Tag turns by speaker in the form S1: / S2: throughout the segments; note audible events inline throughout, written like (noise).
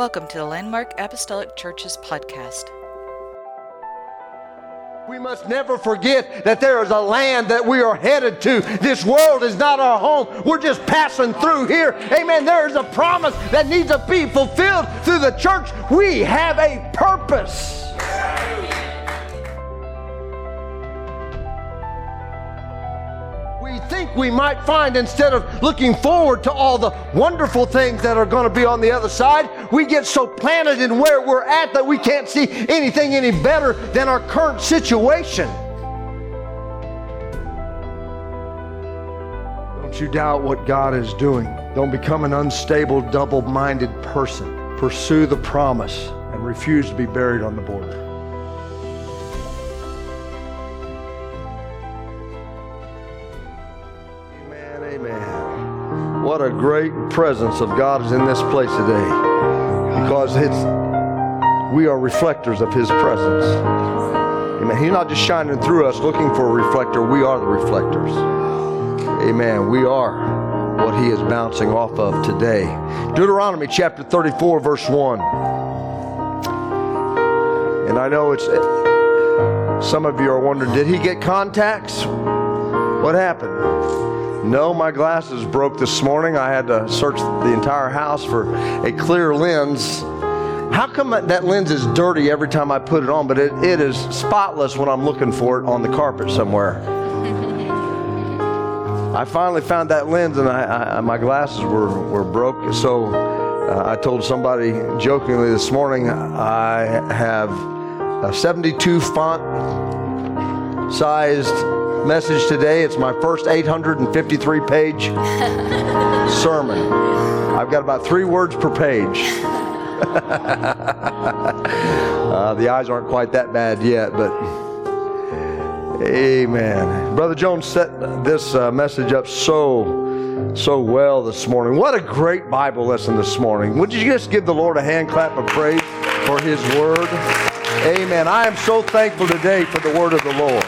S1: Welcome to the Landmark Apostolic Churches podcast.
S2: We must never forget that there is a land that we are headed to. This world is not our home. We're just passing through here. Amen. There is a promise that needs to be fulfilled through the church. We have a purpose. Think we might find instead of looking forward to all the wonderful things that are going to be on the other side, we get so planted in where we're at that we can't see anything any better than our current situation. Don't you doubt what God is doing. Don't become an unstable, double minded person. Pursue the promise and refuse to be buried on the border. Amen. What a great presence of God is in this place today because it's we are reflectors of his presence. Amen. He's not just shining through us looking for a reflector, we are the reflectors. Amen. We are what he is bouncing off of today. Deuteronomy chapter 34, verse 1. And I know it's some of you are wondering, did he get contacts? What happened? No, my glasses broke this morning. I had to search the entire house for a clear lens. How come that lens is dirty every time I put it on, but it, it is spotless when I'm looking for it on the carpet somewhere? I finally found that lens, and I, I, my glasses were, were broke. So uh, I told somebody jokingly this morning I have a 72 font sized message today. It's my first 853 page (laughs) sermon. I've got about three words per page. (laughs) uh, the eyes aren't quite that bad yet, but amen. Brother Jones set this uh, message up so, so well this morning. What a great Bible lesson this morning. Would you just give the Lord a hand clap of praise for his word? Amen. I am so thankful today for the word of the Lord.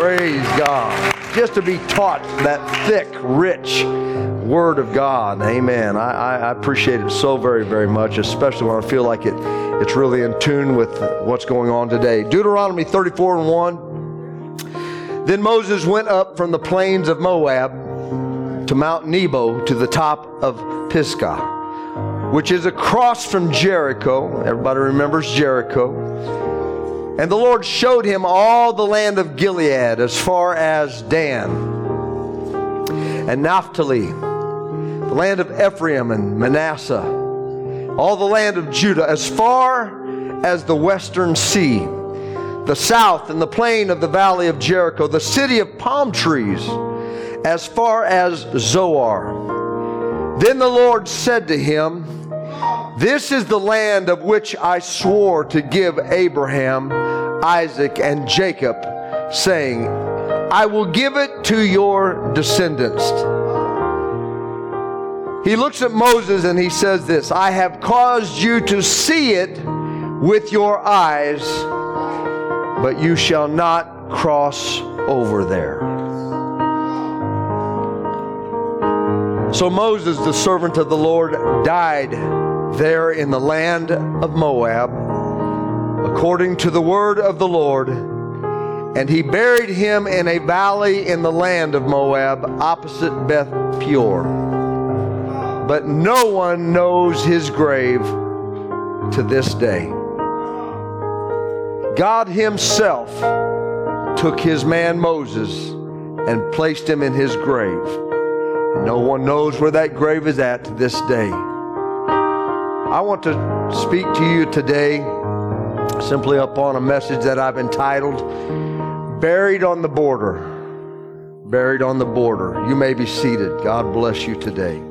S2: Praise God. Just to be taught that thick, rich Word of God. Amen. I, I, appreciate it so very, very much, especially when I feel like it, it's really in tune with what's going on today. Deuteronomy 34 and 1. Then Moses went up from the plains of Moab to Mount Nebo to the top of Pisgah, which is across from Jericho. Everybody remembers Jericho. And the Lord showed him all the land of Gilead as far as Dan and Naphtali, the land of Ephraim and Manasseh, all the land of Judah as far as the western sea, the south and the plain of the valley of Jericho, the city of palm trees as far as Zoar. Then the Lord said to him, this is the land of which I swore to give Abraham, Isaac, and Jacob, saying, I will give it to your descendants. He looks at Moses and he says this I have caused you to see it with your eyes, but you shall not cross over there. So Moses, the servant of the Lord, died there in the land of Moab, according to the word of the Lord. And he buried him in a valley in the land of Moab, opposite Beth Peor. But no one knows his grave to this day. God himself took his man Moses and placed him in his grave. No one knows where that grave is at to this day. I want to speak to you today simply upon a message that I've entitled Buried on the Border. Buried on the Border. You may be seated. God bless you today.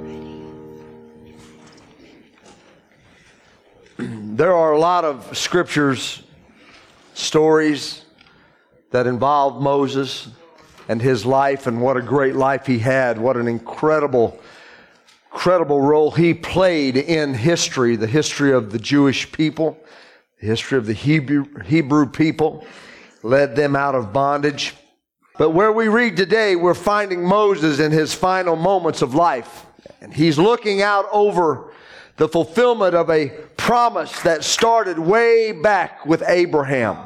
S2: (clears throat) there are a lot of scriptures, stories that involve Moses and his life and what a great life he had. What an incredible, incredible role he played in history, the history of the Jewish people, the history of the Hebrew, Hebrew people, led them out of bondage. But where we read today, we're finding Moses in his final moments of life. And he's looking out over the fulfillment of a promise that started way back with Abraham.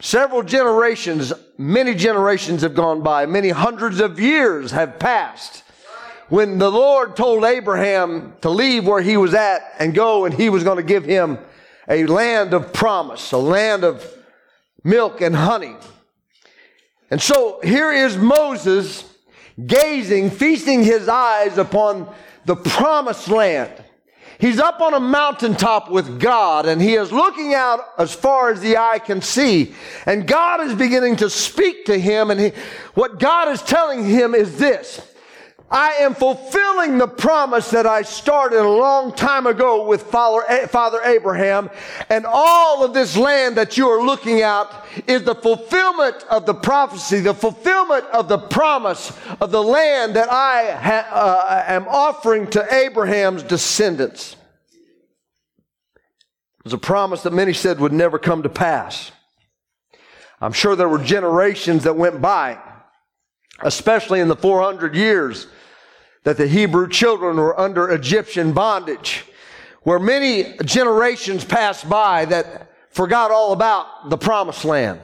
S2: Several generations, many generations have gone by, many hundreds of years have passed. When the Lord told Abraham to leave where he was at and go, and he was going to give him a land of promise, a land of milk and honey. And so here is Moses gazing, feasting his eyes upon the promised land. He's up on a mountaintop with God and he is looking out as far as the eye can see. And God is beginning to speak to him. And he, what God is telling him is this I am fulfilling the promise that I started a long time ago with Father Abraham. And all of this land that you are looking at is the fulfillment of the prophecy, the fulfillment of the promise of the land that I ha- uh, am offering to Abraham's descendants. It was a promise that many said would never come to pass. I'm sure there were generations that went by, especially in the 400 years that the Hebrew children were under Egyptian bondage, where many generations passed by that forgot all about the promised land.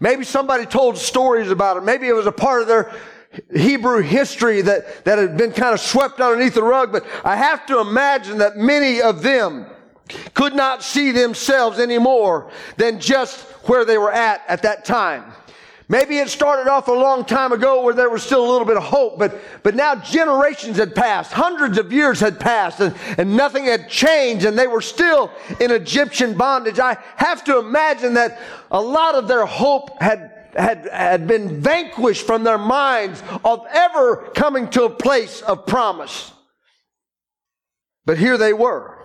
S2: Maybe somebody told stories about it. Maybe it was a part of their Hebrew history that, that had been kind of swept underneath the rug, but I have to imagine that many of them could not see themselves any more than just where they were at at that time. Maybe it started off a long time ago where there was still a little bit of hope, but, but now generations had passed, hundreds of years had passed, and, and nothing had changed, and they were still in Egyptian bondage. I have to imagine that a lot of their hope had had, had been vanquished from their minds of ever coming to a place of promise. But here they were.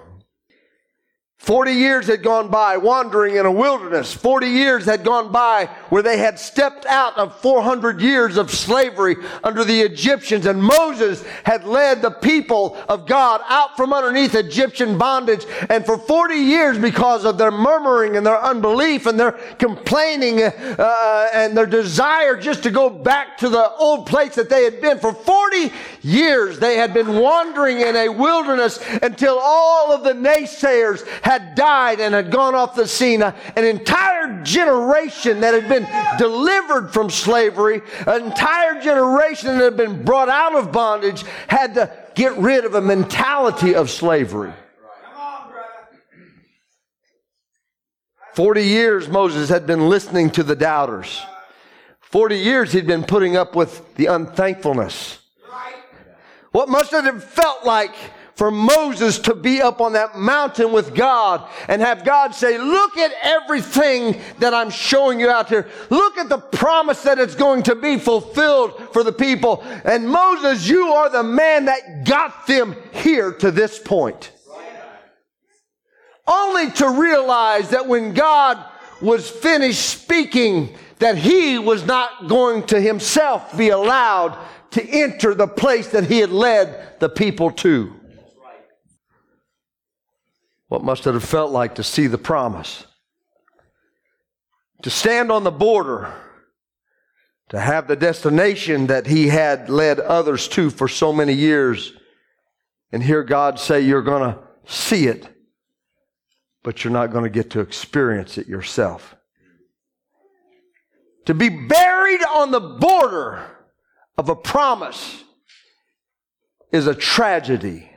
S2: 40 years had gone by wandering in a wilderness. 40 years had gone by where they had stepped out of 400 years of slavery under the Egyptians. And Moses had led the people of God out from underneath Egyptian bondage. And for 40 years, because of their murmuring and their unbelief and their complaining uh, and their desire just to go back to the old place that they had been, for 40 years they had been wandering in a wilderness until all of the naysayers had died and had gone off the scene, uh, an entire generation that had been delivered from slavery, an entire generation that had been brought out of bondage, had to get rid of a mentality of slavery. 40 years Moses had been listening to the doubters. 40 years he'd been putting up with the unthankfulness. What must it have felt like for Moses to be up on that mountain with God and have God say, look at everything that I'm showing you out here. Look at the promise that it's going to be fulfilled for the people. And Moses, you are the man that got them here to this point. Only to realize that when God was finished speaking, that he was not going to himself be allowed to enter the place that he had led the people to. What must it have felt like to see the promise? To stand on the border, to have the destination that he had led others to for so many years, and hear God say, You're going to see it, but you're not going to get to experience it yourself. To be buried on the border of a promise is a tragedy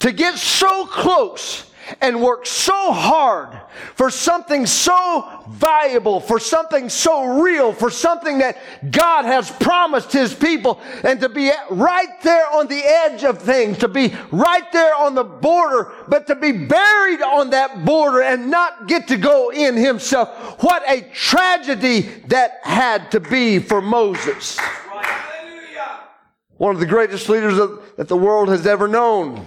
S2: to get so close and work so hard for something so valuable, for something so real, for something that God has promised His people, and to be right there on the edge of things, to be right there on the border, but to be buried on that border and not get to go in Himself. What a tragedy that had to be for Moses. One of the greatest leaders of, that the world has ever known.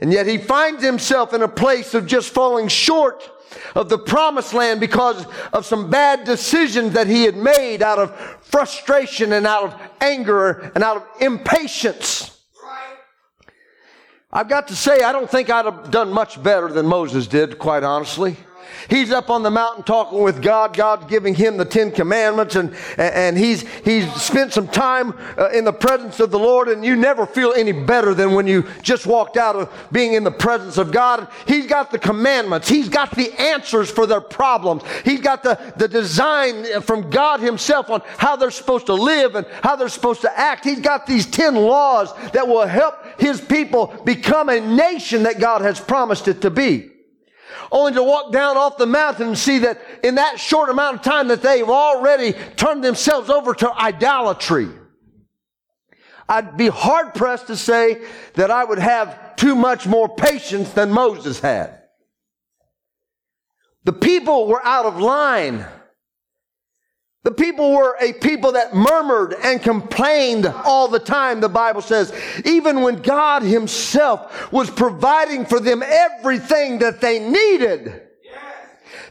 S2: And yet he finds himself in a place of just falling short of the promised land because of some bad decisions that he had made out of frustration and out of anger and out of impatience. I've got to say, I don't think I'd have done much better than Moses did, quite honestly. He's up on the mountain talking with God. God's giving him the Ten Commandments, and, and he's, he's spent some time uh, in the presence of the Lord, and you never feel any better than when you just walked out of being in the presence of God. He's got the commandments, He's got the answers for their problems, He's got the, the design from God Himself on how they're supposed to live and how they're supposed to act. He's got these 10 laws that will help His people become a nation that God has promised it to be only to walk down off the mountain and see that in that short amount of time that they've already turned themselves over to idolatry. I'd be hard pressed to say that I would have too much more patience than Moses had. The people were out of line. The people were a people that murmured and complained all the time, the Bible says. Even when God Himself was providing for them everything that they needed,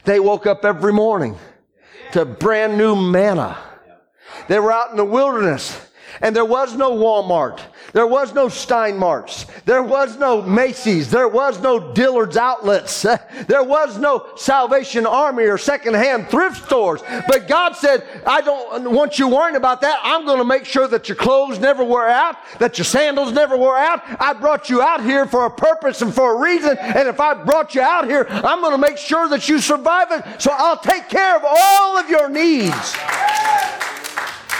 S2: they woke up every morning to brand new manna. They were out in the wilderness and there was no Walmart. There was no Steinmarts. There was no Macy's. There was no Dillard's outlets. (laughs) There was no Salvation Army or secondhand thrift stores. But God said, I don't want you worrying about that. I'm going to make sure that your clothes never wear out, that your sandals never wear out. I brought you out here for a purpose and for a reason. And if I brought you out here, I'm going to make sure that you survive it. So I'll take care of all of your needs.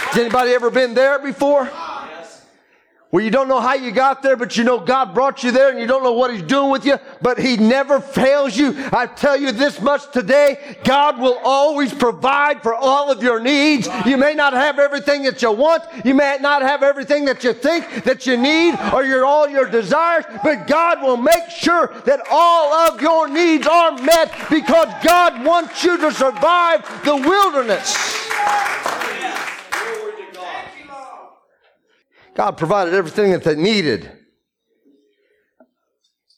S2: Has anybody ever been there before? Where you don't know how you got there, but you know God brought you there and you don't know what He's doing with you, but He never fails you. I tell you this much today, God will always provide for all of your needs. You may not have everything that you want. You may not have everything that you think that you need or your, all your desires, but God will make sure that all of your needs are met because God wants you to survive the wilderness. God provided everything that they needed.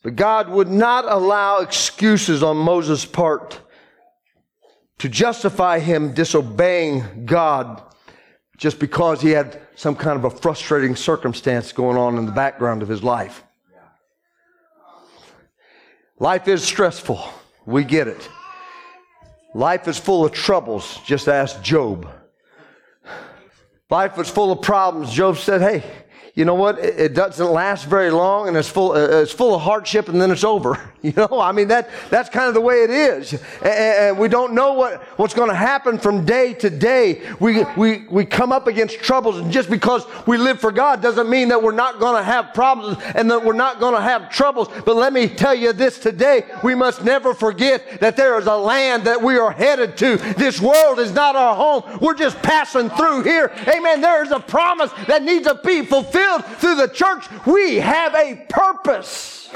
S2: But God would not allow excuses on Moses' part to justify him disobeying God just because he had some kind of a frustrating circumstance going on in the background of his life. Life is stressful. We get it. Life is full of troubles. Just ask Job. Life was full of problems. Job said, Hey, you know what? It doesn't last very long and it's full, uh, it's full of hardship and then it's over. (laughs) You know, I mean, that, that's kind of the way it is. And we don't know what, what's going to happen from day to day. We, we, we come up against troubles and just because we live for God doesn't mean that we're not going to have problems and that we're not going to have troubles. But let me tell you this today. We must never forget that there is a land that we are headed to. This world is not our home. We're just passing through here. Amen. There is a promise that needs to be fulfilled through the church. We have a purpose.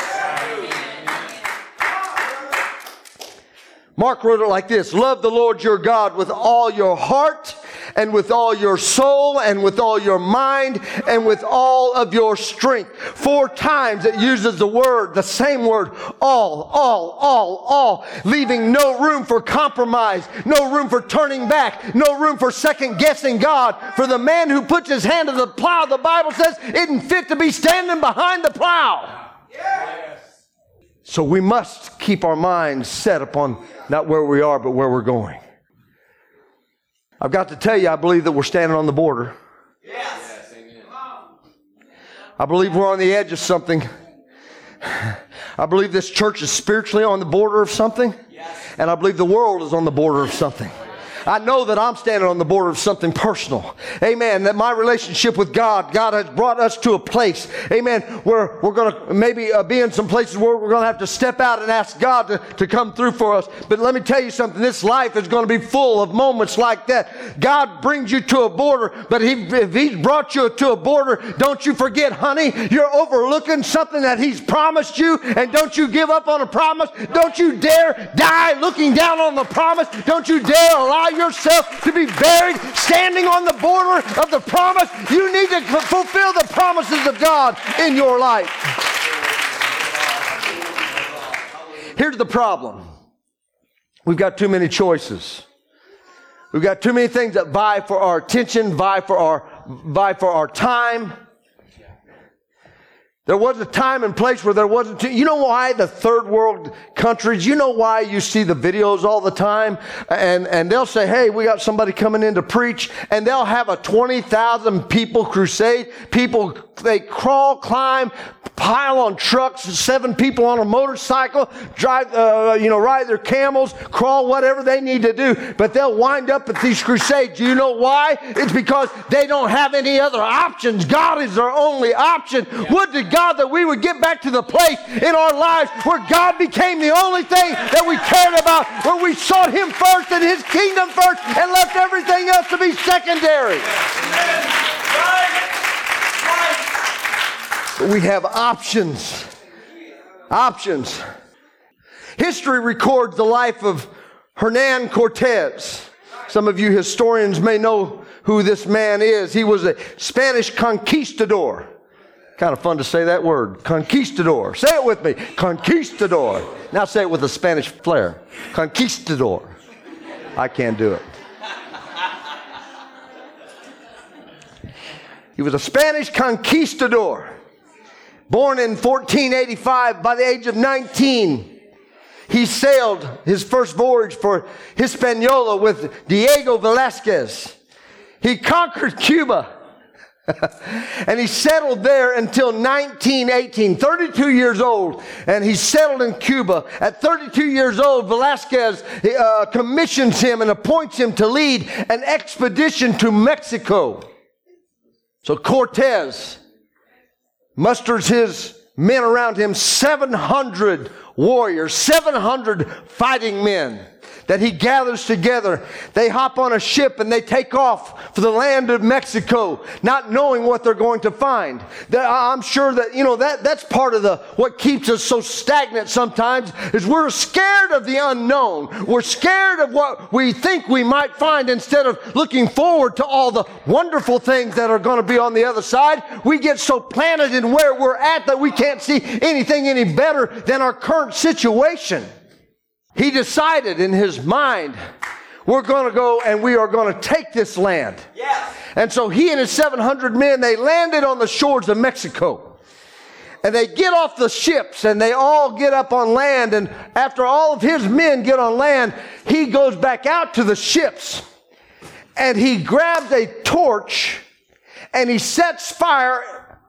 S2: Mark wrote it like this Love the Lord your God with all your heart and with all your soul and with all your mind and with all of your strength. Four times it uses the word, the same word, all, all, all, all, leaving no room for compromise, no room for turning back, no room for second guessing God. For the man who puts his hand to the plow, the Bible says, isn't fit to be standing behind the plow. So we must keep our minds set upon not where we are, but where we're going. I've got to tell you, I believe that we're standing on the border. Yes. I believe we're on the edge of something. I believe this church is spiritually on the border of something. And I believe the world is on the border of something. I know that I'm standing on the border of something personal. Amen. That my relationship with God, God has brought us to a place, amen, where we're going to maybe uh, be in some places where we're going to have to step out and ask God to, to come through for us. But let me tell you something. This life is going to be full of moments like that. God brings you to a border, but he, if He's brought you to a border, don't you forget, honey, you're overlooking something that He's promised you, and don't you give up on a promise. Don't you dare die looking down on the promise. Don't you dare allow yourself to be buried standing on the border of the promise. You need to fulfill the promises of God in your life. Here's the problem we've got too many choices. We've got too many things that vie for our attention, vie for our, vie for our time. There was a time and place where there wasn't. You know why the third world countries? You know why you see the videos all the time, and and they'll say, "Hey, we got somebody coming in to preach," and they'll have a twenty thousand people crusade. People they crawl, climb, pile on trucks, seven people on a motorcycle, drive, uh, you know, ride their camels, crawl, whatever they need to do. But they'll wind up at these crusades. You know why? It's because they don't have any other options. God is their only option. Yeah. Would to God that we would get back to the place in our lives where God became the only thing that we cared about, where we sought Him first and His kingdom first and left everything else to be secondary. we have options. Options. History records the life of Hernan Cortez. Some of you historians may know who this man is. He was a Spanish conquistador. Kind of fun to say that word. Conquistador. Say it with me. Conquistador. Now say it with a Spanish flair. Conquistador. I can't do it. He was a Spanish conquistador. Born in 1485, by the age of 19, he sailed his first voyage for Hispaniola with Diego Velasquez. He conquered Cuba. (laughs) and he settled there until 1918, 32 years old, and he settled in Cuba. At 32 years old, Velasquez uh, commissions him and appoints him to lead an expedition to Mexico. So Cortez musters his men around him 700 warriors, 700 fighting men that he gathers together. They hop on a ship and they take off for the land of Mexico, not knowing what they're going to find. I'm sure that, you know, that, that's part of the, what keeps us so stagnant sometimes is we're scared of the unknown. We're scared of what we think we might find instead of looking forward to all the wonderful things that are going to be on the other side. We get so planted in where we're at that we can't see anything any better than our current situation. He decided in his mind, we're going to go and we are going to take this land. Yes. And so he and his 700 men, they landed on the shores of Mexico. And they get off the ships and they all get up on land. And after all of his men get on land, he goes back out to the ships and he grabs a torch and he sets fire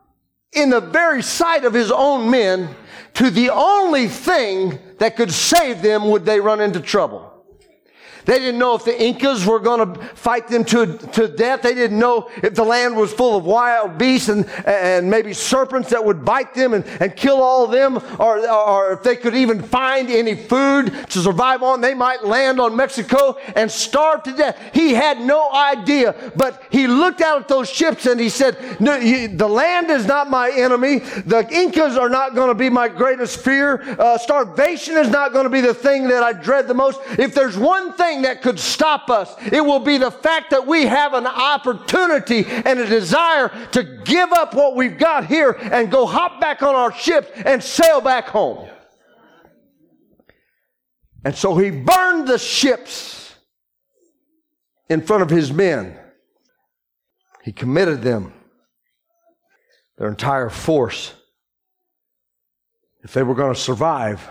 S2: in the very sight of his own men to the only thing that could save them would they run into trouble. They didn't know if the Incas were going to fight them to, to death. They didn't know if the land was full of wild beasts and, and maybe serpents that would bite them and, and kill all of them, or, or if they could even find any food to survive on. They might land on Mexico and starve to death. He had no idea, but he looked out at those ships and he said, no, you, The land is not my enemy. The Incas are not going to be my greatest fear. Uh, starvation is not going to be the thing that I dread the most. If there's one thing thing that could stop us. It will be the fact that we have an opportunity and a desire to give up what we've got here and go hop back on our ship and sail back home. And so he burned the ships in front of his men. He committed them, their entire force. If they were going to survive,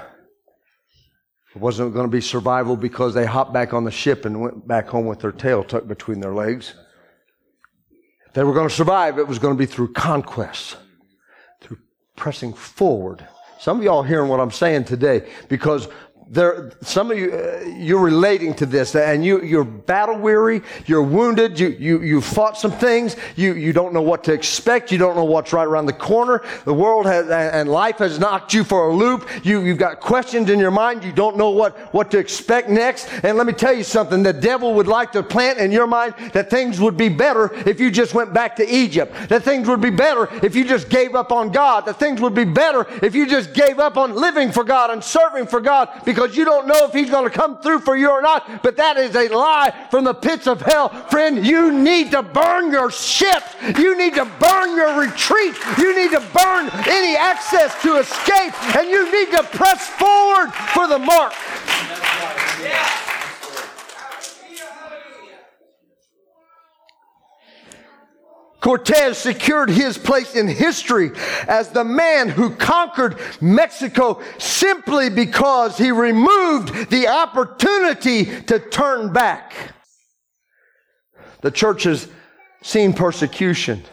S2: it wasn't going to be survival because they hopped back on the ship and went back home with their tail tucked between their legs. If they were going to survive, it was going to be through conquest, through pressing forward. Some of y'all hearing what I'm saying today because there, some of you, uh, you're relating to this and you, you're battle weary, you're wounded, you, you, you fought some things, you, you don't know what to expect, you don't know what's right around the corner. The world has, and life has knocked you for a loop. You, you've got questions in your mind, you don't know what, what to expect next. And let me tell you something, the devil would like to plant in your mind that things would be better if you just went back to Egypt, that things would be better if you just gave up on God, that things would be better if you just gave up on living for God and serving for God because because you don't know if he's going to come through for you or not. But that is a lie from the pits of hell. Friend, you need to burn your ship. You need to burn your retreat. You need to burn any access to escape. And you need to press forward for the mark. Cortez secured his place in history as the man who conquered Mexico simply because he removed the opportunity to turn back. The church has seen persecution.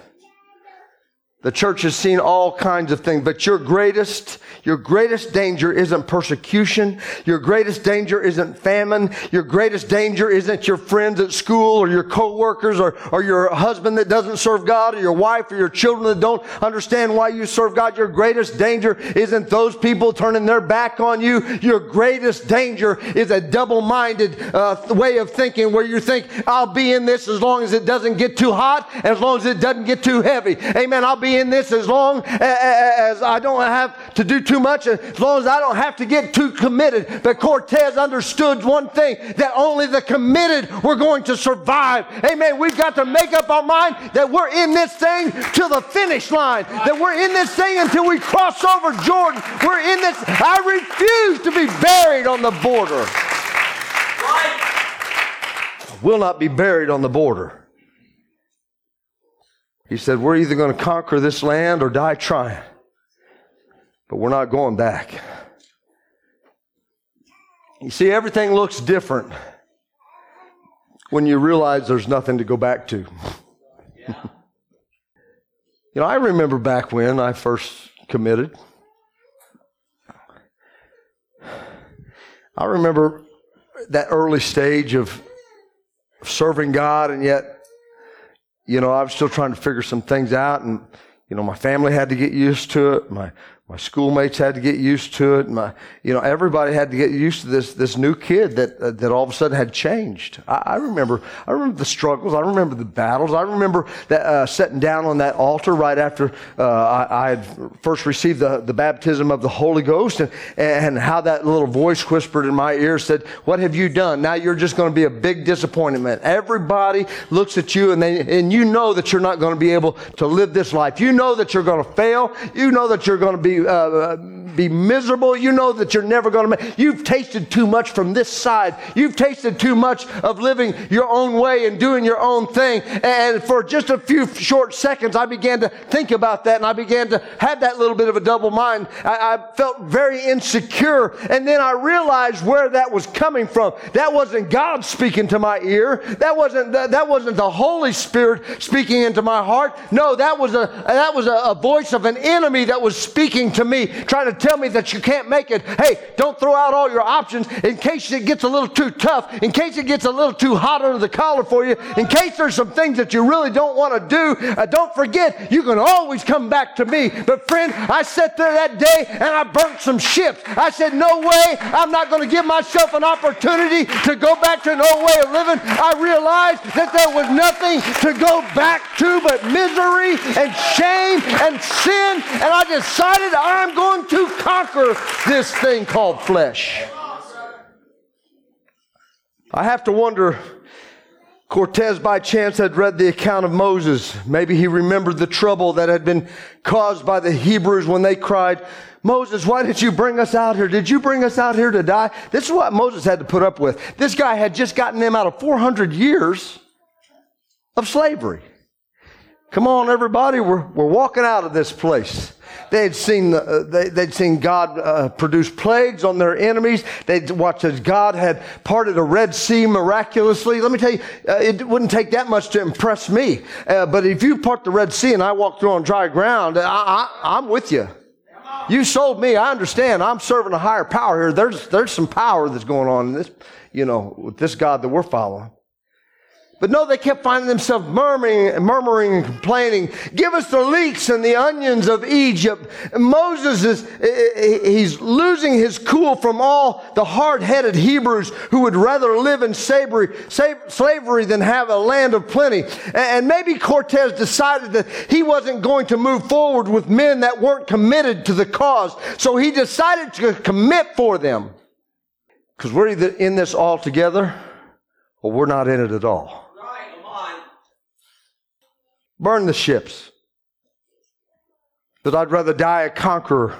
S2: The church has seen all kinds of things, but your greatest, your greatest danger isn't persecution. Your greatest danger isn't famine. Your greatest danger isn't your friends at school or your coworkers or, or your husband that doesn't serve God or your wife or your children that don't understand why you serve God. Your greatest danger isn't those people turning their back on you. Your greatest danger is a double-minded uh, way of thinking where you think, I'll be in this as long as it doesn't get too hot, as long as it doesn't get too heavy. Amen. I'll be be in this as long as I don't have to do too much, as long as I don't have to get too committed. But Cortez understood one thing that only the committed were going to survive. Amen. We've got to make up our mind that we're in this thing to the finish line, that we're in this thing until we cross over Jordan. We're in this. I refuse to be buried on the border. Will not be buried on the border. He said, We're either going to conquer this land or die trying. But we're not going back. You see, everything looks different when you realize there's nothing to go back to. (laughs) you know, I remember back when I first committed. I remember that early stage of serving God, and yet you know, I was still trying to figure some things out and, you know, my family had to get used to it. My, my schoolmates had to get used to it. My, you know, everybody had to get used to this, this new kid that, uh, that all of a sudden had changed. I, I, remember, I remember the struggles. I remember the battles. I remember that, uh, sitting down on that altar right after, uh, I, I, had first received the, the baptism of the Holy Ghost and, and how that little voice whispered in my ear said, what have you done? Now you're just going to be a big disappointment. Everybody looks at you and they, and you know that you're not going to be able to live this life. You know that you're going to fail. You know that you're going to be uh, be miserable. You know that you're never going to make. You've tasted too much from this side. You've tasted too much of living your own way and doing your own thing. And for just a few short seconds, I began to think about that, and I began to have that little bit of a double mind. I, I felt very insecure, and then I realized where that was coming from. That wasn't God speaking to my ear. That wasn't that, that wasn't the Holy Spirit speaking into my heart. No, that was a that was a, a voice of an enemy that was speaking to me, trying to tell me that you can't make it. Hey, don't throw out all your options in case it gets a little too tough, in case it gets a little too hot under the collar for you, in case there's some things that you really don't want to do. Uh, don't forget, you can always come back to me. But friend, I sat there that day and I burnt some ships. I said, no way, I'm not going to give myself an opportunity to go back to an old way of living. I realized that there was nothing to go back to but misery and shame and sin. And I decided I'm going to conquer this thing called flesh. I have to wonder. Cortez, by chance, had read the account of Moses. Maybe he remembered the trouble that had been caused by the Hebrews when they cried, Moses, why did you bring us out here? Did you bring us out here to die? This is what Moses had to put up with. This guy had just gotten them out of 400 years of slavery. Come on, everybody, we're, we're walking out of this place. They had seen, uh, they, would seen God uh, produce plagues on their enemies. They'd watched as God had parted a Red Sea miraculously. Let me tell you, uh, it wouldn't take that much to impress me. Uh, but if you part the Red Sea and I walk through on dry ground, I, I, I'm with you. You sold me. I understand. I'm serving a higher power here. There's, there's some power that's going on in this, you know, with this God that we're following. But no, they kept finding themselves murmuring, murmuring and complaining. Give us the leeks and the onions of Egypt. And Moses is, he's losing his cool from all the hard-headed Hebrews who would rather live in slavery, slavery than have a land of plenty. And maybe Cortez decided that he wasn't going to move forward with men that weren't committed to the cause. So he decided to commit for them. Because we're either in this all together or we're not in it at all. Burn the ships. But I'd rather die a conqueror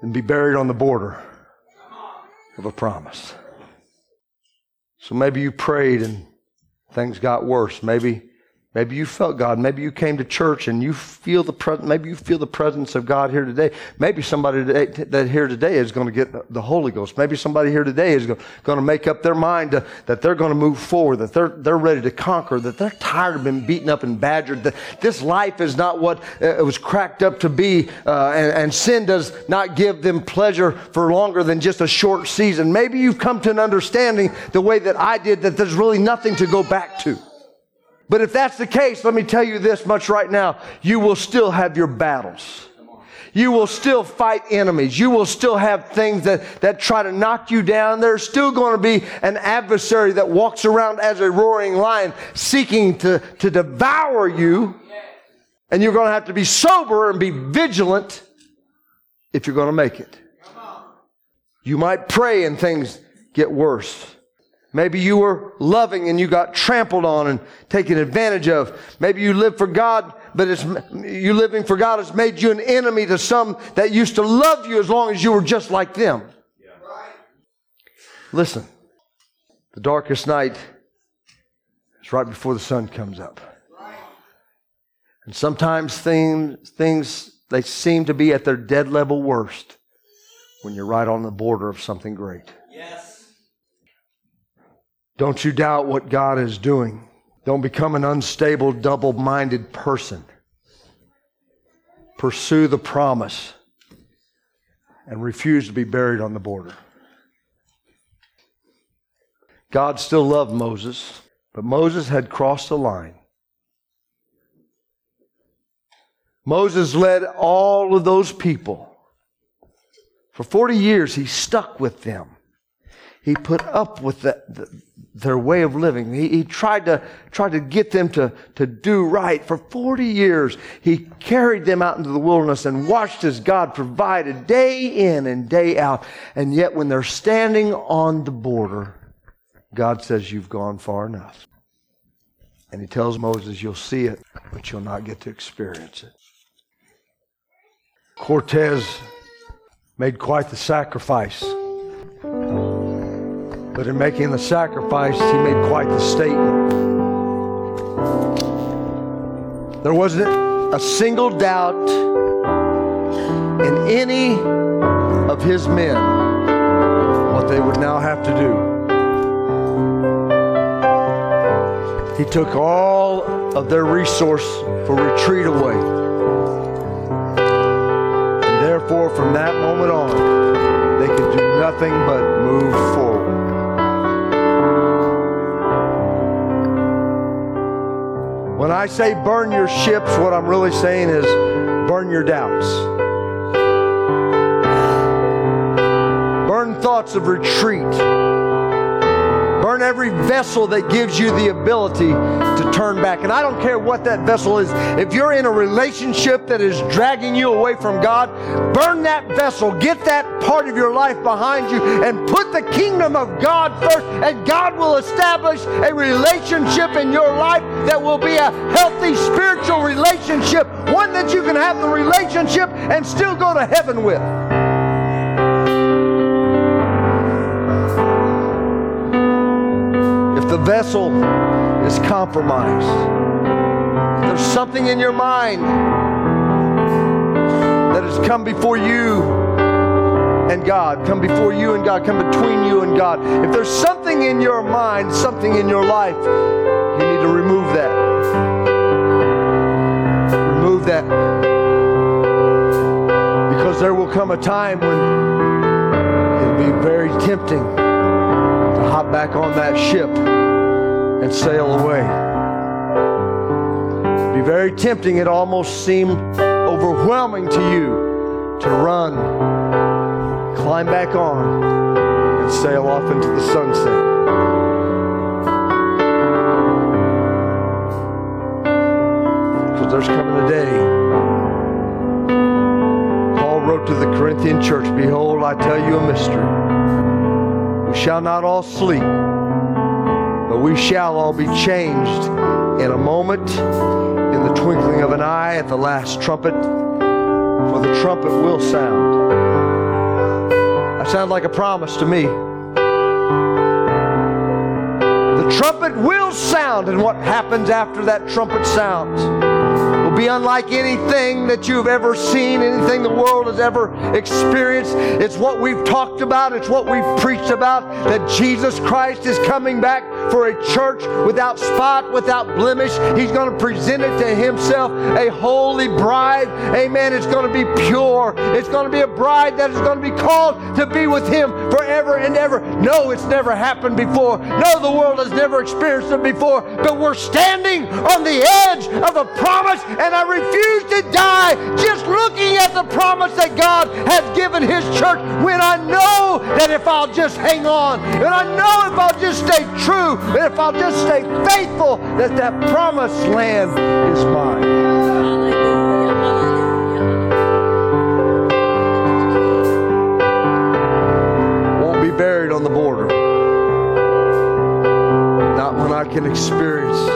S2: than be buried on the border of a promise. So maybe you prayed and things got worse. Maybe, Maybe you felt God. Maybe you came to church and you feel the maybe you feel the presence of God here today. Maybe somebody today, that here today is going to get the Holy Ghost. Maybe somebody here today is going to make up their mind to, that they're going to move forward, that they're they're ready to conquer, that they're tired of being beaten up and badgered. That this life is not what uh, it was cracked up to be, uh, and, and sin does not give them pleasure for longer than just a short season. Maybe you've come to an understanding the way that I did that there's really nothing to go back to. But if that's the case, let me tell you this much right now. You will still have your battles. You will still fight enemies. You will still have things that, that try to knock you down. There's still going to be an adversary that walks around as a roaring lion seeking to, to devour you. And you're going to have to be sober and be vigilant if you're going to make it. You might pray and things get worse. Maybe you were loving and you got trampled on and taken advantage of. Maybe you live for God, but it's, you living for God has made you an enemy to some that used to love you as long as you were just like them. Yeah. Listen, the darkest night is right before the sun comes up. And sometimes things, things, they seem to be at their dead level worst when you're right on the border of something great. Yes. Don't you doubt what God is doing. Don't become an unstable, double minded person. Pursue the promise and refuse to be buried on the border. God still loved Moses, but Moses had crossed the line. Moses led all of those people. For 40 years, he stuck with them. He put up with the, the, their way of living. He, he, tried to tried to get them to, to do right. For 40 years, he carried them out into the wilderness and watched as God provided day in and day out. And yet when they're standing on the border, God says, You've gone far enough. And he tells Moses, You'll see it, but you'll not get to experience it. Cortez made quite the sacrifice but in making the sacrifice, he made quite the statement. There wasn't a single doubt in any of his men what they would now have to do. He took all of their resource for retreat away. And therefore, from that moment on, they could do nothing but move forward. When I say burn your ships, what I'm really saying is burn your doubts. Burn thoughts of retreat. Burn every vessel that gives you the ability to turn back. And I don't care what that vessel is. If you're in a relationship that is dragging you away from God, burn that vessel. Get that part of your life behind you and put the kingdom of God first. And God will establish a relationship in your life that will be a healthy spiritual relationship, one that you can have the relationship and still go to heaven with. If the vessel is compromised. if There's something in your mind that has come before you and God, come before you and God, come between you and God. If there's something in your mind, something in your life, you need to remove that. Remove that. Because there will come a time when it'll be very tempting to hop back on that ship and sail away. It'd be very tempting, it almost seemed overwhelming to you to run, climb back on, and sail off into the sunset. Because there's coming a day. Paul wrote to the Corinthian church, Behold, I tell you a mystery. We shall not all sleep but we shall all be changed in a moment, in the twinkling of an eye, at the last trumpet, for the trumpet will sound. That sounds like a promise to me. The trumpet will sound, and what happens after that trumpet sounds will be unlike anything that you've ever seen, anything the world has ever experienced. It's what we've talked about, it's what we've preached about that Jesus Christ is coming back for a church without spot, without blemish. He's going to present it to himself a holy bride. Amen. It's going to be pure. It's going to be a bride that is going to be called to be with him forever and ever. No, it's never happened before. No, the world has never experienced it before. But we're standing on the edge of a promise, and I refuse to die just looking at the promise that God has given his church when I know that if I'll just hang on, and I know if I'll just stay and if I'll just stay faithful, that that promised land is mine. Won't be buried on the border. Not when I can experience